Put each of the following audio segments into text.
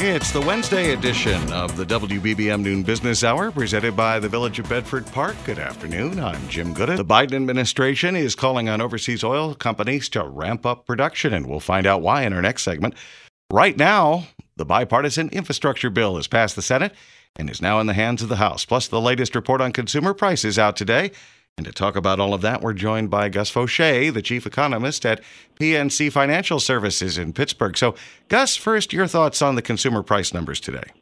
It's the Wednesday edition of the WBBM Noon Business Hour presented by the Village of Bedford Park. Good afternoon. I'm Jim Gooden. The Biden administration is calling on overseas oil companies to ramp up production, and we'll find out why in our next segment. Right now, the bipartisan infrastructure bill has passed the Senate and is now in the hands of the House. Plus, the latest report on consumer prices out today. And to talk about all of that, we're joined by Gus Faucher, the chief economist at PNC Financial Services in Pittsburgh. So, Gus, first, your thoughts on the consumer price numbers today.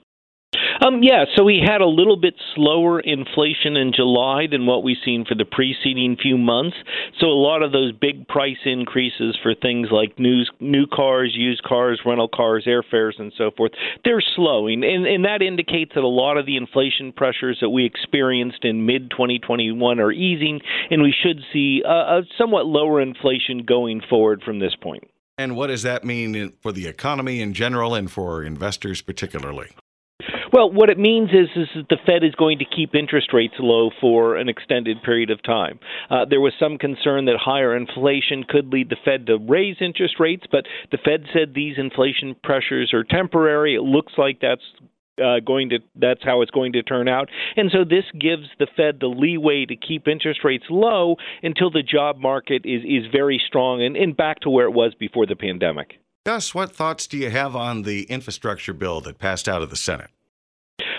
Um, yeah, so we had a little bit slower inflation in July than what we've seen for the preceding few months. So a lot of those big price increases for things like new new cars, used cars, rental cars, airfares, and so forth, they're slowing, and and that indicates that a lot of the inflation pressures that we experienced in mid 2021 are easing, and we should see a, a somewhat lower inflation going forward from this point. And what does that mean for the economy in general and for investors particularly? Well, what it means is, is that the Fed is going to keep interest rates low for an extended period of time. Uh, there was some concern that higher inflation could lead the Fed to raise interest rates, but the Fed said these inflation pressures are temporary. It looks like that's uh, going to that's how it's going to turn out. And so this gives the Fed the leeway to keep interest rates low until the job market is is very strong and, and back to where it was before the pandemic. Gus, what thoughts do you have on the infrastructure bill that passed out of the Senate?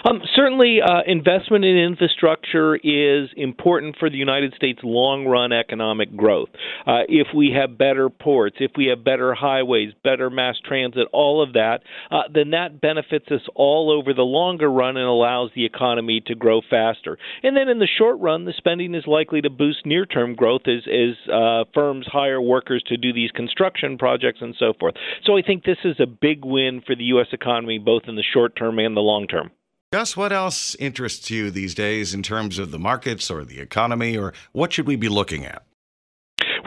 Um, certainly, uh, investment in infrastructure is important for the United States' long run economic growth. Uh, if we have better ports, if we have better highways, better mass transit, all of that, uh, then that benefits us all over the longer run and allows the economy to grow faster. And then in the short run, the spending is likely to boost near term growth as, as uh, firms hire workers to do these construction projects and so forth. So I think this is a big win for the U.S. economy, both in the short term and the long term. Gus, what else interests you these days in terms of the markets or the economy, or what should we be looking at?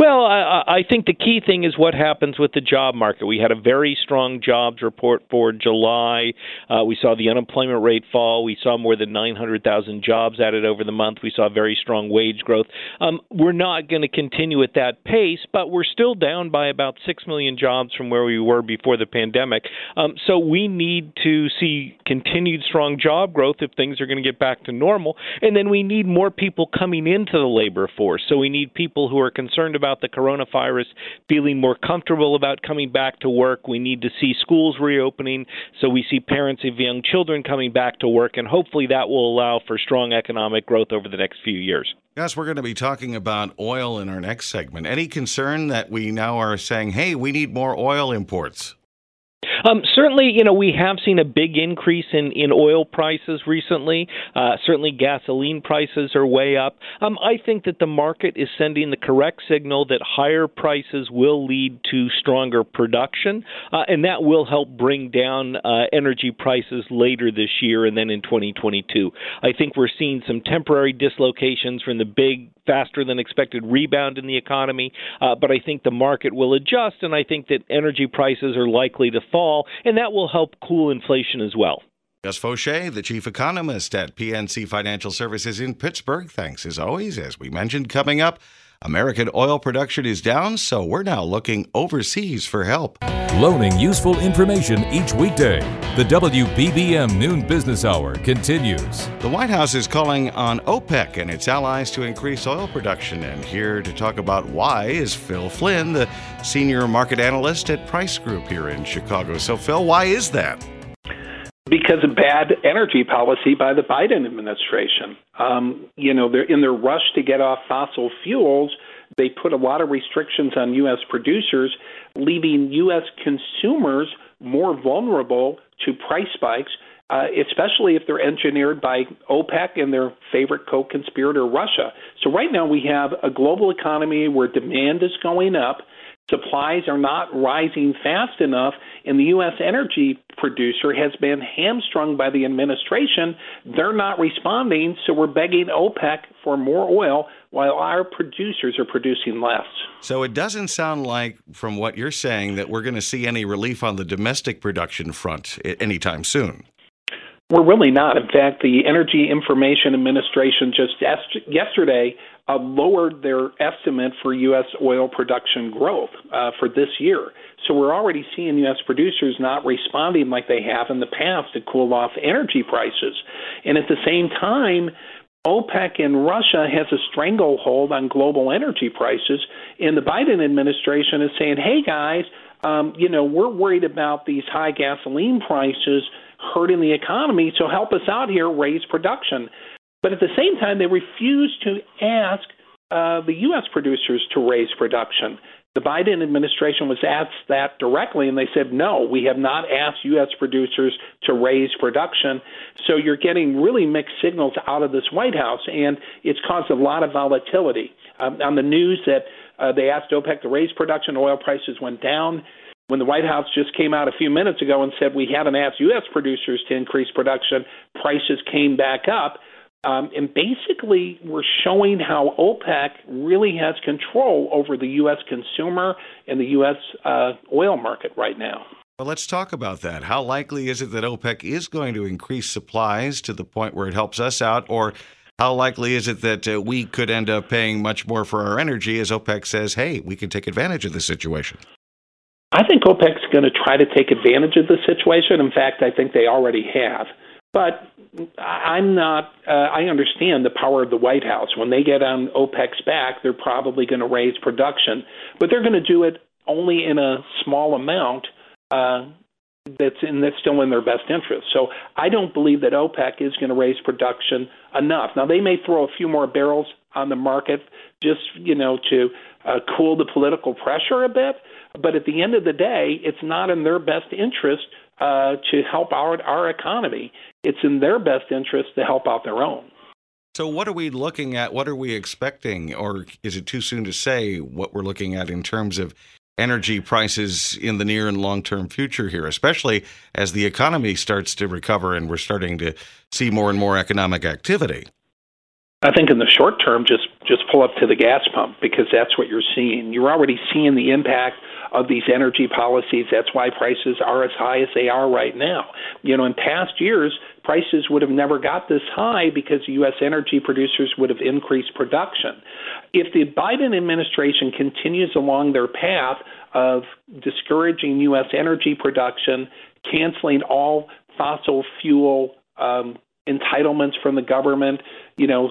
Well, I, I think the key thing is what happens with the job market. We had a very strong jobs report for July. Uh, we saw the unemployment rate fall. We saw more than 900,000 jobs added over the month. We saw very strong wage growth. Um, we're not going to continue at that pace, but we're still down by about 6 million jobs from where we were before the pandemic. Um, so we need to see continued strong job growth if things are going to get back to normal. And then we need more people coming into the labor force. So we need people who are concerned about about the coronavirus, feeling more comfortable about coming back to work. We need to see schools reopening so we see parents of young children coming back to work, and hopefully that will allow for strong economic growth over the next few years. Yes, we're going to be talking about oil in our next segment. Any concern that we now are saying, hey, we need more oil imports? Um, certainly, you know, we have seen a big increase in, in oil prices recently. Uh, certainly, gasoline prices are way up. Um, I think that the market is sending the correct signal that higher prices will lead to stronger production, uh, and that will help bring down uh, energy prices later this year and then in 2022. I think we're seeing some temporary dislocations from the big faster than expected rebound in the economy, uh, but I think the market will adjust, and I think that energy prices are likely to fall, and that will help cool inflation as well. Gus Faucher, the chief economist at PNC Financial Services in Pittsburgh. Thanks as always. As we mentioned, coming up, American oil production is down, so we're now looking overseas for help. Loaning useful information each weekday. The WBBM Noon Business Hour continues. The White House is calling on OPEC and its allies to increase oil production. And here to talk about why is Phil Flynn, the senior market analyst at Price Group here in Chicago. So, Phil, why is that? Because of bad energy policy by the Biden administration. Um, you know, they're in their rush to get off fossil fuels. they put a lot of restrictions on U.S. producers, leaving U.S. consumers more vulnerable to price spikes. Uh, especially if they're engineered by OPEC and their favorite co conspirator, Russia. So, right now we have a global economy where demand is going up, supplies are not rising fast enough, and the U.S. energy producer has been hamstrung by the administration. They're not responding, so we're begging OPEC for more oil while our producers are producing less. So it doesn't sound like, from what you're saying, that we're going to see any relief on the domestic production front anytime soon. We're really not. In fact, the Energy Information Administration just yesterday uh, lowered their estimate for U.S. oil production growth uh, for this year. So we're already seeing U.S. producers not responding like they have in the past to cool off energy prices. And at the same time, OPEC and Russia has a stranglehold on global energy prices, and the Biden administration is saying, hey guys, um, you know, we're worried about these high gasoline prices hurting the economy, so help us out here, raise production. But at the same time, they refuse to ask uh, the U.S. producers to raise production. The Biden administration was asked that directly, and they said, no, we have not asked U.S. producers to raise production. So you're getting really mixed signals out of this White House, and it's caused a lot of volatility. Um, on the news that uh, they asked OPEC to raise production, oil prices went down. When the White House just came out a few minutes ago and said we haven't asked U.S. producers to increase production, prices came back up. Um, and basically, we're showing how OPEC really has control over the U.S. consumer and the U.S. Uh, oil market right now. Well, let's talk about that. How likely is it that OPEC is going to increase supplies to the point where it helps us out? Or how likely is it that uh, we could end up paying much more for our energy as OPEC says, hey, we can take advantage of the situation? I think OPEC's going to try to take advantage of the situation. In fact, I think they already have. But I'm not. Uh, I understand the power of the White House. When they get on OPEC's back, they're probably going to raise production, but they're going to do it only in a small amount. Uh, that's in that's still in their best interest. So I don't believe that OPEC is going to raise production enough. Now they may throw a few more barrels on the market just you know to uh, cool the political pressure a bit, but at the end of the day, it's not in their best interest uh, to help our our economy. It's in their best interest to help out their own. So, what are we looking at? What are we expecting? Or is it too soon to say what we're looking at in terms of energy prices in the near and long term future here, especially as the economy starts to recover and we're starting to see more and more economic activity? I think in the short term, just just pull up to the gas pump because that's what you're seeing. You're already seeing the impact of these energy policies. That's why prices are as high as they are right now. You know, in past years, prices would have never got this high because U.S. energy producers would have increased production. If the Biden administration continues along their path of discouraging U.S. energy production, canceling all fossil fuel um, entitlements from the government, you know,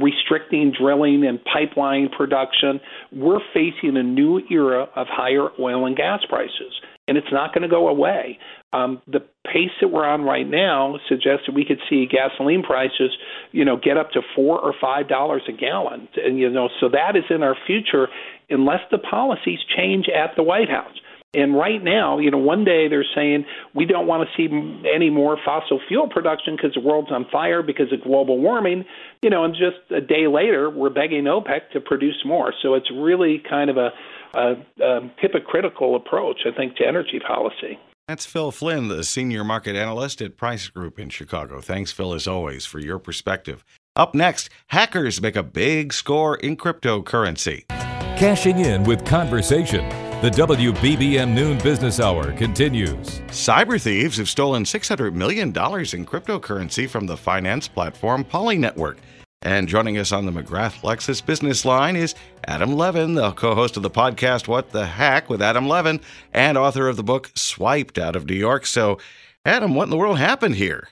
restricting drilling and pipeline production. We're facing a new era of higher oil and gas prices, and it's not going to go away. Um, the pace that we're on right now suggests that we could see gasoline prices, you know, get up to four or five dollars a gallon, and you know, so that is in our future unless the policies change at the White House. And right now, you know, one day they're saying we don't want to see any more fossil fuel production because the world's on fire because of global warming, you know, and just a day later we're begging OPEC to produce more. So it's really kind of a, a, a hypocritical approach, I think, to energy policy. That's Phil Flynn, the senior market analyst at Price Group in Chicago. Thanks, Phil, as always, for your perspective. Up next, hackers make a big score in cryptocurrency. Cashing in with conversation. The WBBM Noon Business Hour continues. Cyber thieves have stolen $600 million in cryptocurrency from the finance platform Poly Network. And joining us on the McGrath Lexus business line is Adam Levin, the co host of the podcast What the Hack with Adam Levin and author of the book Swiped out of New York. So, Adam, what in the world happened here?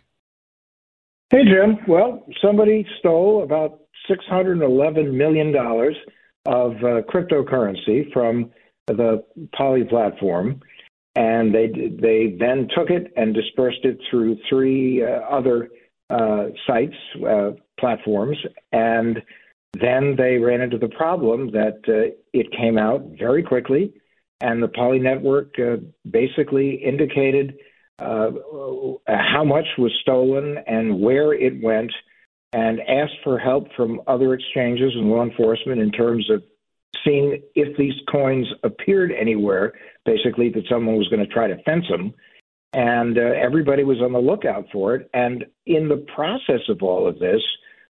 Hey, Jim. Well, somebody stole about $611 million of uh, cryptocurrency from the Poly platform, and they they then took it and dispersed it through three uh, other uh, sites uh, platforms, and then they ran into the problem that uh, it came out very quickly, and the Poly network uh, basically indicated uh, how much was stolen and where it went, and asked for help from other exchanges and law enforcement in terms of seeing if these coins appeared anywhere, basically that someone was going to try to fence them. And uh, everybody was on the lookout for it. And in the process of all of this,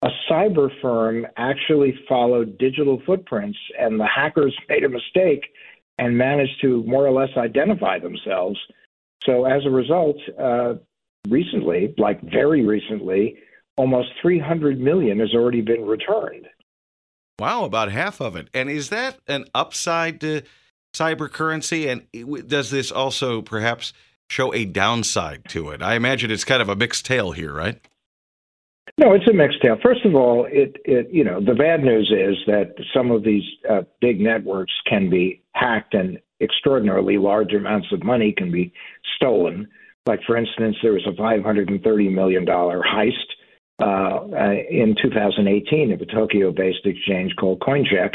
a cyber firm actually followed digital footprints, and the hackers made a mistake and managed to more or less identify themselves. So as a result, uh, recently, like very recently, almost 300 million has already been returned. Wow, about half of it. And is that an upside to cyber currency? And does this also perhaps show a downside to it? I imagine it's kind of a mixed tale here, right? No, it's a mixed tale. First of all, it, it you know the bad news is that some of these uh, big networks can be hacked and extraordinarily large amounts of money can be stolen. Like for instance, there was a 530 million dollar heist uh, uh, in 2018 of a Tokyo-based exchange called CoinCheck.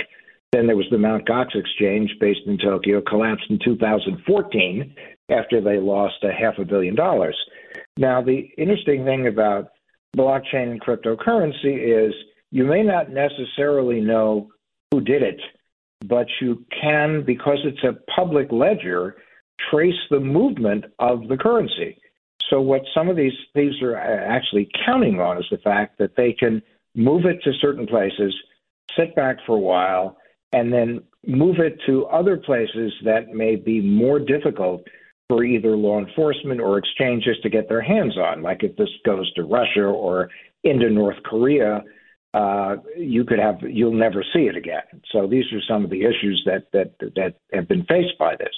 Then there was the Mt. Gox exchange based in Tokyo, collapsed in 2014 after they lost a half a billion dollars. Now, the interesting thing about blockchain and cryptocurrency is you may not necessarily know who did it, but you can, because it's a public ledger, trace the movement of the currency. So, what some of these thieves are actually counting on is the fact that they can move it to certain places, sit back for a while, and then move it to other places that may be more difficult for either law enforcement or exchanges to get their hands on. Like if this goes to Russia or into North Korea, uh, you could have you'll never see it again. So these are some of the issues that that that have been faced by this.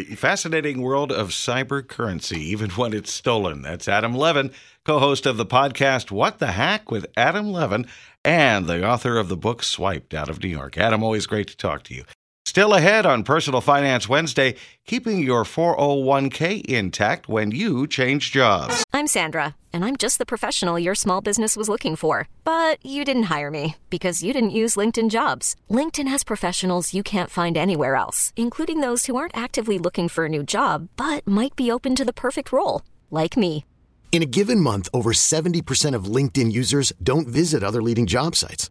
The fascinating world of cyber currency, even when it's stolen. That's Adam Levin, co host of the podcast What the Hack with Adam Levin, and the author of the book Swiped out of New York. Adam, always great to talk to you. Still ahead on Personal Finance Wednesday, keeping your 401k intact when you change jobs. I'm Sandra, and I'm just the professional your small business was looking for. But you didn't hire me because you didn't use LinkedIn jobs. LinkedIn has professionals you can't find anywhere else, including those who aren't actively looking for a new job but might be open to the perfect role, like me. In a given month, over 70% of LinkedIn users don't visit other leading job sites.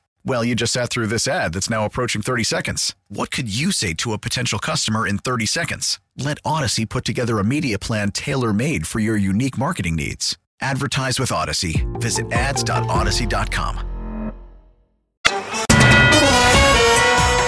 Well, you just sat through this ad that's now approaching 30 seconds. What could you say to a potential customer in 30 seconds? Let Audacy put together a media plan tailor made for your unique marketing needs. Advertise with Audacy. Visit ads.audacy.com.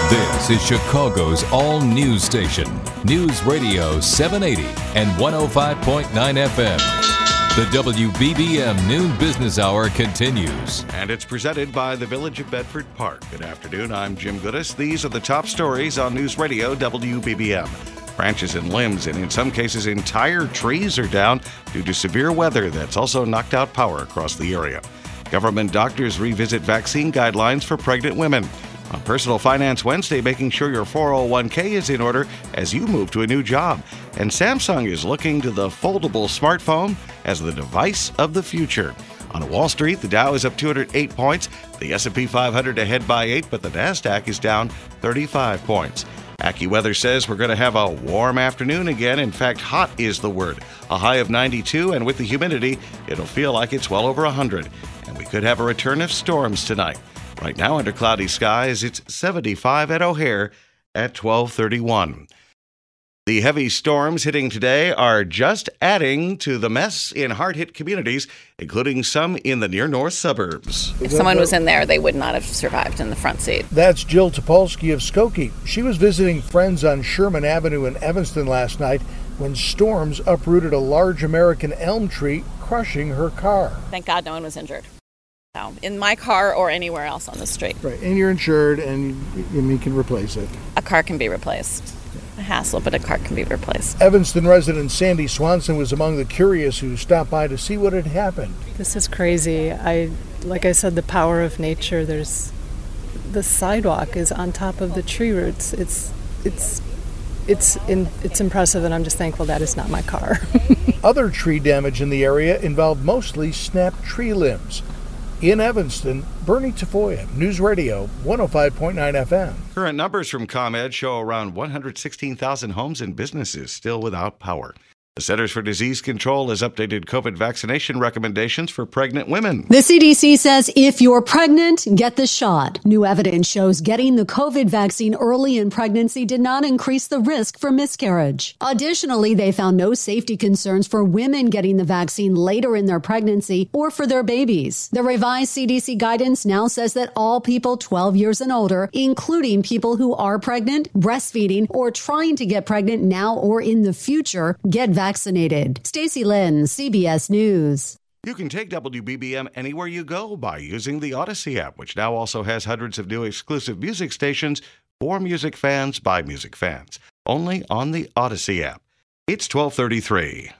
This is Chicago's all news station, News Radio 780 and 105.9 FM. The WBBM Noon Business Hour continues. And it's presented by the Village of Bedford Park. Good afternoon. I'm Jim Gudas. These are the top stories on News Radio WBBM. Branches and limbs, and in some cases, entire trees are down due to severe weather that's also knocked out power across the area. Government doctors revisit vaccine guidelines for pregnant women. On Personal Finance Wednesday, making sure your 401k is in order as you move to a new job. And Samsung is looking to the foldable smartphone as the device of the future. On Wall Street, the Dow is up 208 points, the S&P 500 ahead by 8, but the Nasdaq is down 35 points. AccuWeather says we're going to have a warm afternoon again. In fact, hot is the word. A high of 92, and with the humidity, it'll feel like it's well over 100. And we could have a return of storms tonight. Right now, under cloudy skies, it's 75 at O'Hare at 1231. The heavy storms hitting today are just adding to the mess in hard hit communities, including some in the near north suburbs. If someone was in there, they would not have survived in the front seat. That's Jill Topolsky of Skokie. She was visiting friends on Sherman Avenue in Evanston last night when storms uprooted a large American elm tree, crushing her car. Thank God no one was injured. No, in my car or anywhere else on the street. Right, and you're insured and you can replace it. A car can be replaced a hassle, but a car can be replaced. Evanston resident Sandy Swanson was among the curious who stopped by to see what had happened. This is crazy. I, like I said, the power of nature. There's the sidewalk is on top of the tree roots. It's it's it's in, it's impressive, and I'm just thankful that is not my car. Other tree damage in the area involved mostly snapped tree limbs. In Evanston, Bernie Tafoya, News Radio 105.9 FM. Current numbers from ComEd show around 116,000 homes and businesses still without power. The Centers for Disease Control has updated COVID vaccination recommendations for pregnant women. The CDC says if you're pregnant, get the shot. New evidence shows getting the COVID vaccine early in pregnancy did not increase the risk for miscarriage. Additionally, they found no safety concerns for women getting the vaccine later in their pregnancy or for their babies. The revised CDC guidance now says that all people 12 years and older, including people who are pregnant, breastfeeding, or trying to get pregnant now or in the future, get vaccinated vaccinated. Stacy Lynn, CBS News. You can take WBBM anywhere you go by using the Audacy app, which now also has hundreds of new exclusive music stations for music fans by music fans. Only on the Audacy app. It's 1233.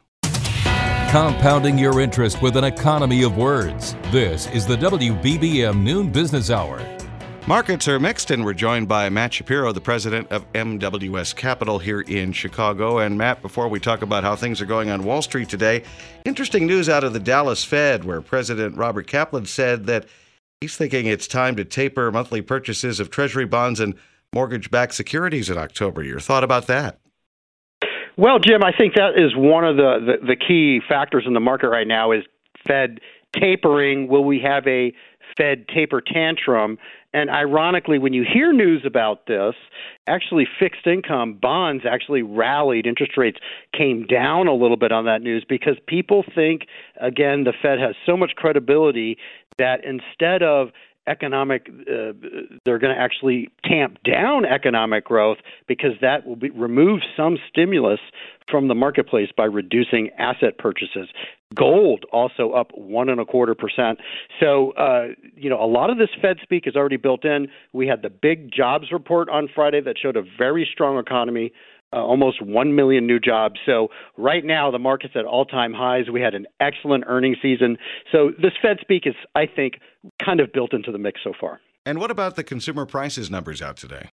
Compounding your interest with an economy of words. This is the WBBM Noon Business Hour. Markets are mixed, and we're joined by Matt Shapiro, the president of MWS Capital here in Chicago. And Matt, before we talk about how things are going on Wall Street today, interesting news out of the Dallas Fed, where President Robert Kaplan said that he's thinking it's time to taper monthly purchases of Treasury bonds and mortgage backed securities in October. Your thought about that? Well, Jim, I think that is one of the, the, the key factors in the market right now is Fed tapering. Will we have a Fed taper tantrum? And ironically, when you hear news about this, actually fixed income bonds actually rallied. Interest rates came down a little bit on that news because people think, again, the Fed has so much credibility that instead of economic uh, they're going to actually tamp down economic growth because that will be, remove some stimulus from the marketplace by reducing asset purchases. Gold also up one and a quarter percent. So uh, you know a lot of this fed speak is already built in. We had the big jobs report on friday that showed a very strong economy uh, almost 1 million new jobs. So right now the market's at all-time highs. We had an excellent earnings season. So this Fed speak is, I think, kind of built into the mix so far. And what about the consumer prices numbers out today?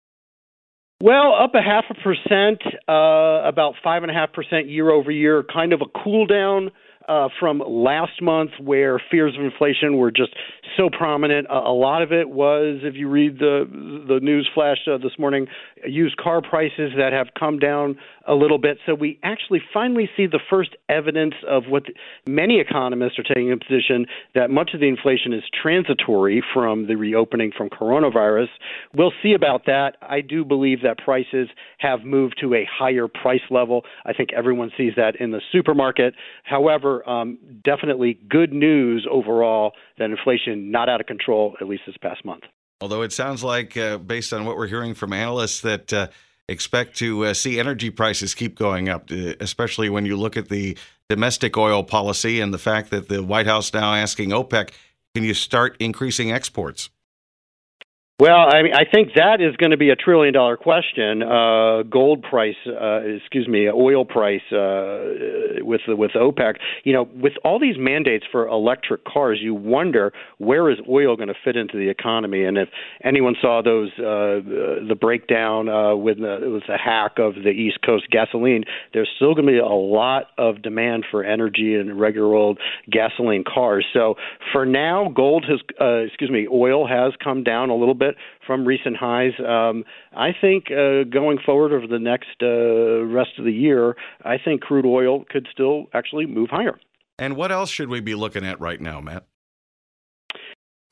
Well, up a half a percent, uh, about five and a half percent year over year. Kind of a cool down uh, from last month where fears of inflation were just so prominent. a lot of it was, if you read the the news flash uh, this morning, used car prices that have come down a little bit. So we actually finally see the first evidence of what many economists are taking a position that much of the inflation is transitory from the reopening from coronavirus. We'll see about that. I do believe that prices have moved to a higher price level. I think everyone sees that in the supermarket. However, um, definitely good news overall that inflation not out of control at least this past month. Although it sounds like, uh, based on what we're hearing from analysts, that uh, expect to uh, see energy prices keep going up, uh, especially when you look at the domestic oil policy and the fact that the White House now asking OPEC, can you start increasing exports? Well, I mean, I think that is going to be a trillion dollar question. Uh, gold price, uh, excuse me, oil price uh, with with OPEC. You know, with all these mandates for electric cars, you wonder where is oil going to fit into the economy. And if anyone saw those, uh, the breakdown uh, with the, hack of the East Coast gasoline, there's still going to be a lot of demand for energy and regular old gasoline cars. So for now, gold has, uh, excuse me, oil has come down a little bit bit from recent highs. Um, I think uh, going forward over the next uh, rest of the year, I think crude oil could still actually move higher. And what else should we be looking at right now, Matt?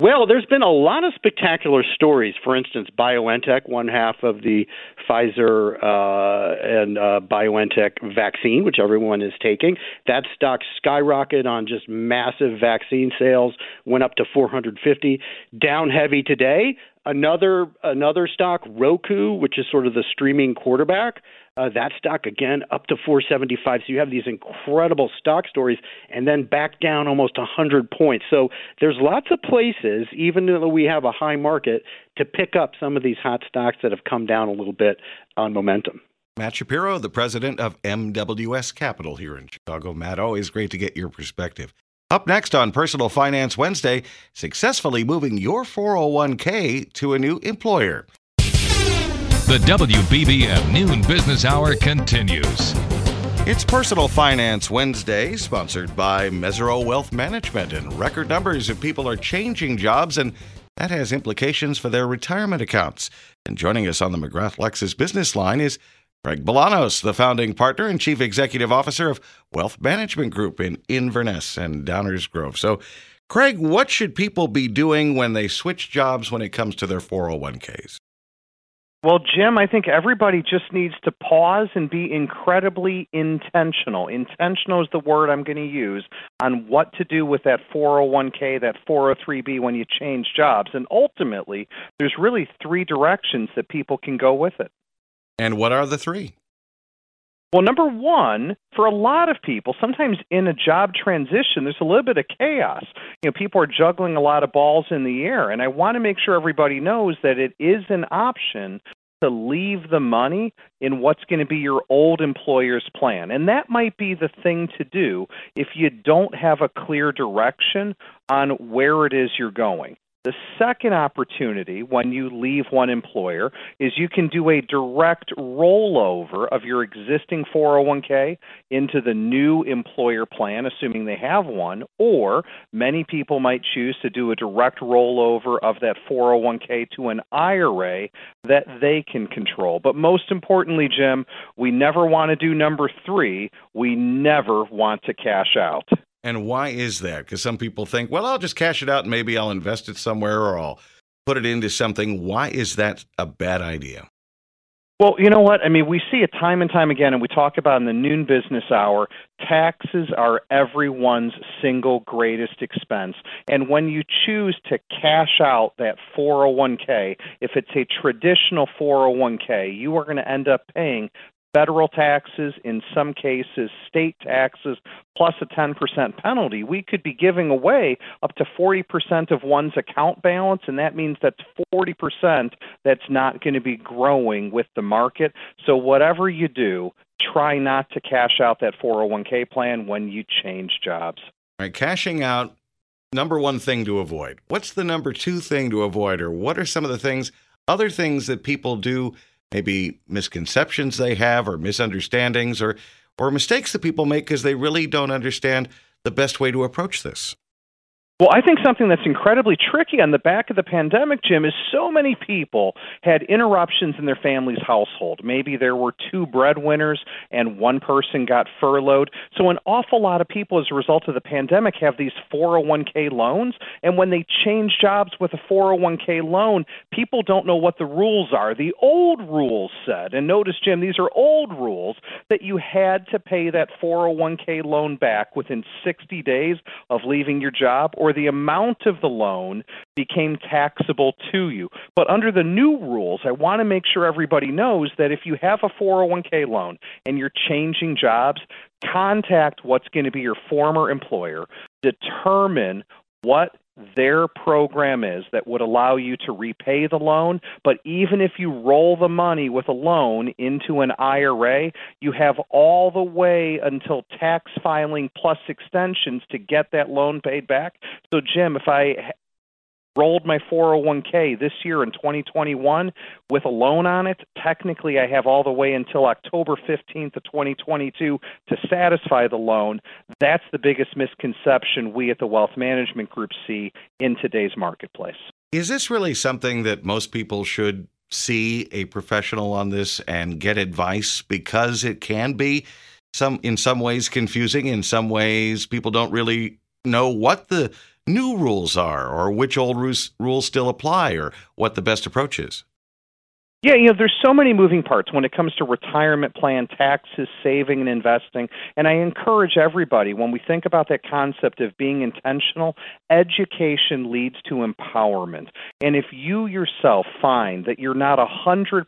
Well, there's been a lot of spectacular stories. For instance, BioNTech, one half of the Pfizer uh, and uh, BioNTech vaccine, which everyone is taking, that stock skyrocketed on just massive vaccine sales, went up to 450. Down heavy today. Another another stock, Roku, which is sort of the streaming quarterback, uh, that stock again up to 475. So you have these incredible stock stories, and then back down almost 100 points. So there's lots of places, even though we have a high market, to pick up some of these hot stocks that have come down a little bit on momentum. Matt Shapiro, the president of MWS Capital here in Chicago. Matt, always great to get your perspective. Up next on Personal Finance Wednesday, successfully moving your 401k to a new employer. The WBBM Noon Business Hour continues. It's Personal Finance Wednesday, sponsored by Mesirow Wealth Management. And record numbers of people are changing jobs, and that has implications for their retirement accounts. And joining us on the McGrath Lexus business line is Craig Bolanos, the founding partner and chief executive officer of Wealth Management Group in Inverness and Downers Grove. So, Craig, what should people be doing when they switch jobs when it comes to their 401ks? Well, Jim, I think everybody just needs to pause and be incredibly intentional. Intentional is the word I'm going to use on what to do with that 401k, that 403b when you change jobs. And ultimately, there's really three directions that people can go with it. And what are the three? Well, number one, for a lot of people, sometimes in a job transition, there's a little bit of chaos. You know, people are juggling a lot of balls in the air, and I want to make sure everybody knows that it is an option to leave the money in what's going to be your old employer's plan. And that might be the thing to do if you don't have a clear direction on where it is you're going. The second opportunity when you leave one employer is you can do a direct rollover of your existing 401k into the new employer plan, assuming they have one, or many people might choose to do a direct rollover of that 401k to an IRA that they can control. But most importantly, Jim, we never want to do number three. We never want to cash out. And why is that? Because some people think, well, I'll just cash it out and maybe I'll invest it somewhere or I'll put it into something. Why is that a bad idea? Well, you know what? I mean, we see it time and time again, and we talk about in the noon business hour. Taxes are everyone's single greatest expense. And when you choose to cash out that 401k, if it's a traditional 401k, you are going to end up paying federal taxes, in some cases, state taxes, plus a 10% penalty, we could be giving away up to 40% of one's account balance, and that means that's 40% that's not going to be growing with the market. So, whatever you do, try not to cash out that 401k plan when you change jobs. All right, cashing out, number one thing to avoid. What's the number two thing to avoid, or what are some of the things, other things that people do? Maybe misconceptions they have or misunderstandings or or mistakes that people make because they really don't understand the best way to approach this. Well, I think something that's incredibly tricky on the back of the pandemic, Jim, is so many people had interruptions in their family's household. Maybe there were two breadwinners and one person got furloughed. So, an awful lot of people, as a result of the pandemic, have these 401k loans. And when they change jobs with a 401k loan, people don't know what the rules are. The old rules said, and notice, Jim, these are old rules, that you had to pay that 401k loan back within 60 days of leaving your job or the amount of the loan became taxable to you. But under the new rules, I want to make sure everybody knows that if you have a 401k loan and you're changing jobs, contact what's going to be your former employer, determine what their program is that would allow you to repay the loan. But even if you roll the money with a loan into an IRA, you have all the way until tax filing plus extensions to get that loan paid back. So, Jim, if I rolled my 401k this year in 2021 with a loan on it, technically I have all the way until October 15th of 2022 to satisfy the loan. That's the biggest misconception we at the Wealth Management Group see in today's marketplace. Is this really something that most people should see a professional on this and get advice because it can be some in some ways confusing in some ways people don't really know what the new rules are, or which old rules, still apply, or what the best approach is. Yeah, you know, there's so many moving parts when it comes to retirement plan, taxes, saving, and investing. And I encourage everybody when we think about that concept of being intentional, education leads to empowerment. And if you yourself find that you're not 100%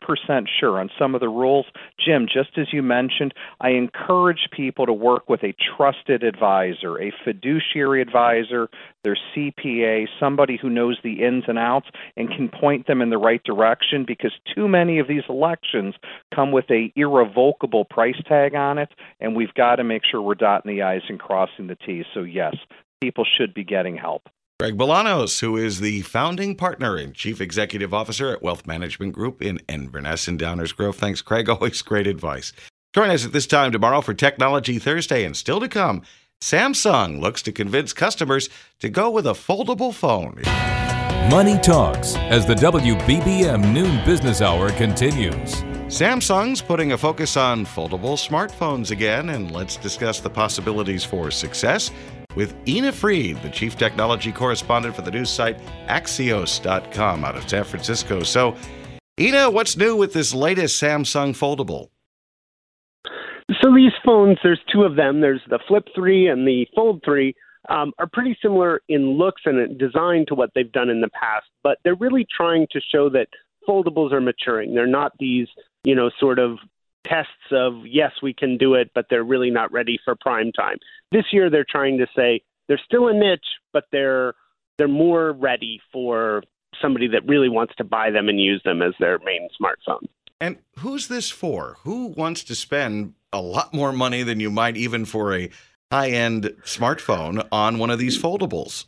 sure on some of the rules, Jim, just as you mentioned, I encourage people to work with a trusted advisor, a fiduciary advisor, their CPA, somebody who knows the ins and outs and can point them in the right direction because too many of these elections come with a irrevocable price tag on it, and we've got to make sure we're dotting the i's and crossing the t's. So yes, people should be getting help. Greg Bolanos, who is the founding partner and chief executive officer at Wealth Management Group in Inverness and Downers Grove. Thanks, Craig. Always great advice. Join us at this time tomorrow for Technology Thursday and still to come. Samsung looks to convince customers to go with a foldable phone. Money Talks as the WBBM Noon Business Hour continues. Samsung's putting a focus on foldable smartphones again, and let's discuss the possibilities for success with Ina Fried, the chief technology correspondent for the news site Axios.com out of San Francisco. So, Ina, what's new with this latest Samsung foldable? These phones, there's two of them. There's the Flip 3 and the Fold 3 um, are pretty similar in looks and design to what they've done in the past, but they're really trying to show that foldables are maturing. They're not these, you know, sort of tests of yes, we can do it, but they're really not ready for prime time. This year, they're trying to say they're still a niche, but they're they're more ready for somebody that really wants to buy them and use them as their main smartphone. And who's this for? Who wants to spend a lot more money than you might even for a high end smartphone on one of these foldables?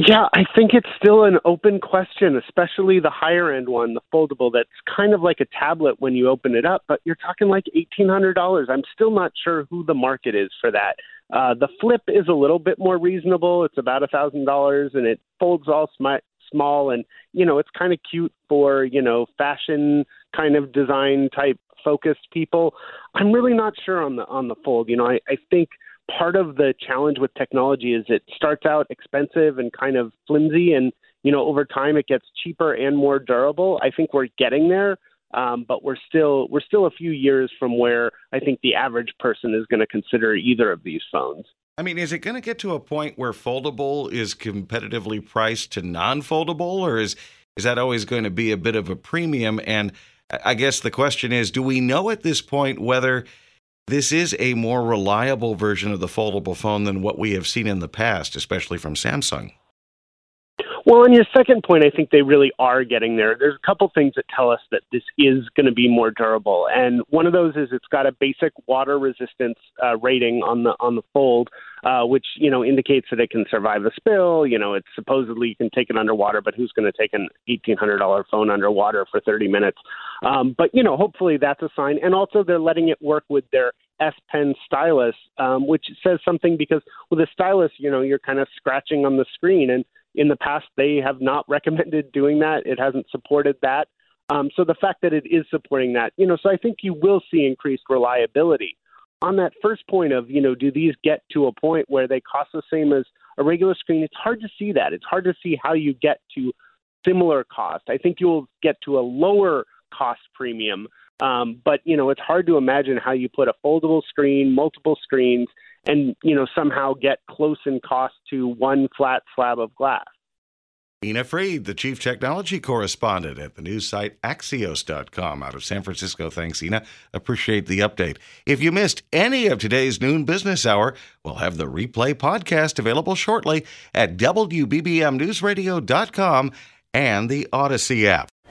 Yeah, I think it's still an open question, especially the higher end one, the foldable that's kind of like a tablet when you open it up, but you're talking like $1,800. I'm still not sure who the market is for that. Uh, the flip is a little bit more reasonable. It's about a $1,000 and it folds all sm- small and, you know, it's kind of cute for, you know, fashion kind of design type focused people. I'm really not sure on the on the fold. You know, I, I think part of the challenge with technology is it starts out expensive and kind of flimsy and you know over time it gets cheaper and more durable i think we're getting there um, but we're still we're still a few years from where i think the average person is going to consider either of these phones I mean, is it going to get to a point where foldable is competitively priced to non-foldable, or is is that always going to be a bit of a premium? And I guess the question is do we know at this point whether this is a more reliable version of the foldable phone than what we have seen in the past, especially from Samsung? Well, on your second point, I think they really are getting there. There's a couple things that tell us that this is going to be more durable, and one of those is it's got a basic water resistance uh, rating on the on the fold, uh, which you know indicates that it can survive a spill. You know, it's supposedly you can take it underwater, but who's going to take an eighteen hundred dollar phone underwater for thirty minutes? Um, but you know, hopefully that's a sign. And also, they're letting it work with their S Pen stylus, um, which says something because with a stylus, you know, you're kind of scratching on the screen and in the past, they have not recommended doing that. It hasn't supported that. Um, so the fact that it is supporting that, you know, so I think you will see increased reliability. On that first point of, you know, do these get to a point where they cost the same as a regular screen? It's hard to see that. It's hard to see how you get to similar cost. I think you'll get to a lower cost premium, um, but you know, it's hard to imagine how you put a foldable screen, multiple screens, and you know somehow get close in cost to one flat slab of glass. Ina Fried, the chief technology correspondent at the news site Axios.com out of San Francisco. Thanks, Ina. Appreciate the update. If you missed any of today's noon business hour, we'll have the replay podcast available shortly at WBBMNewsRadio.com and the Audacy app.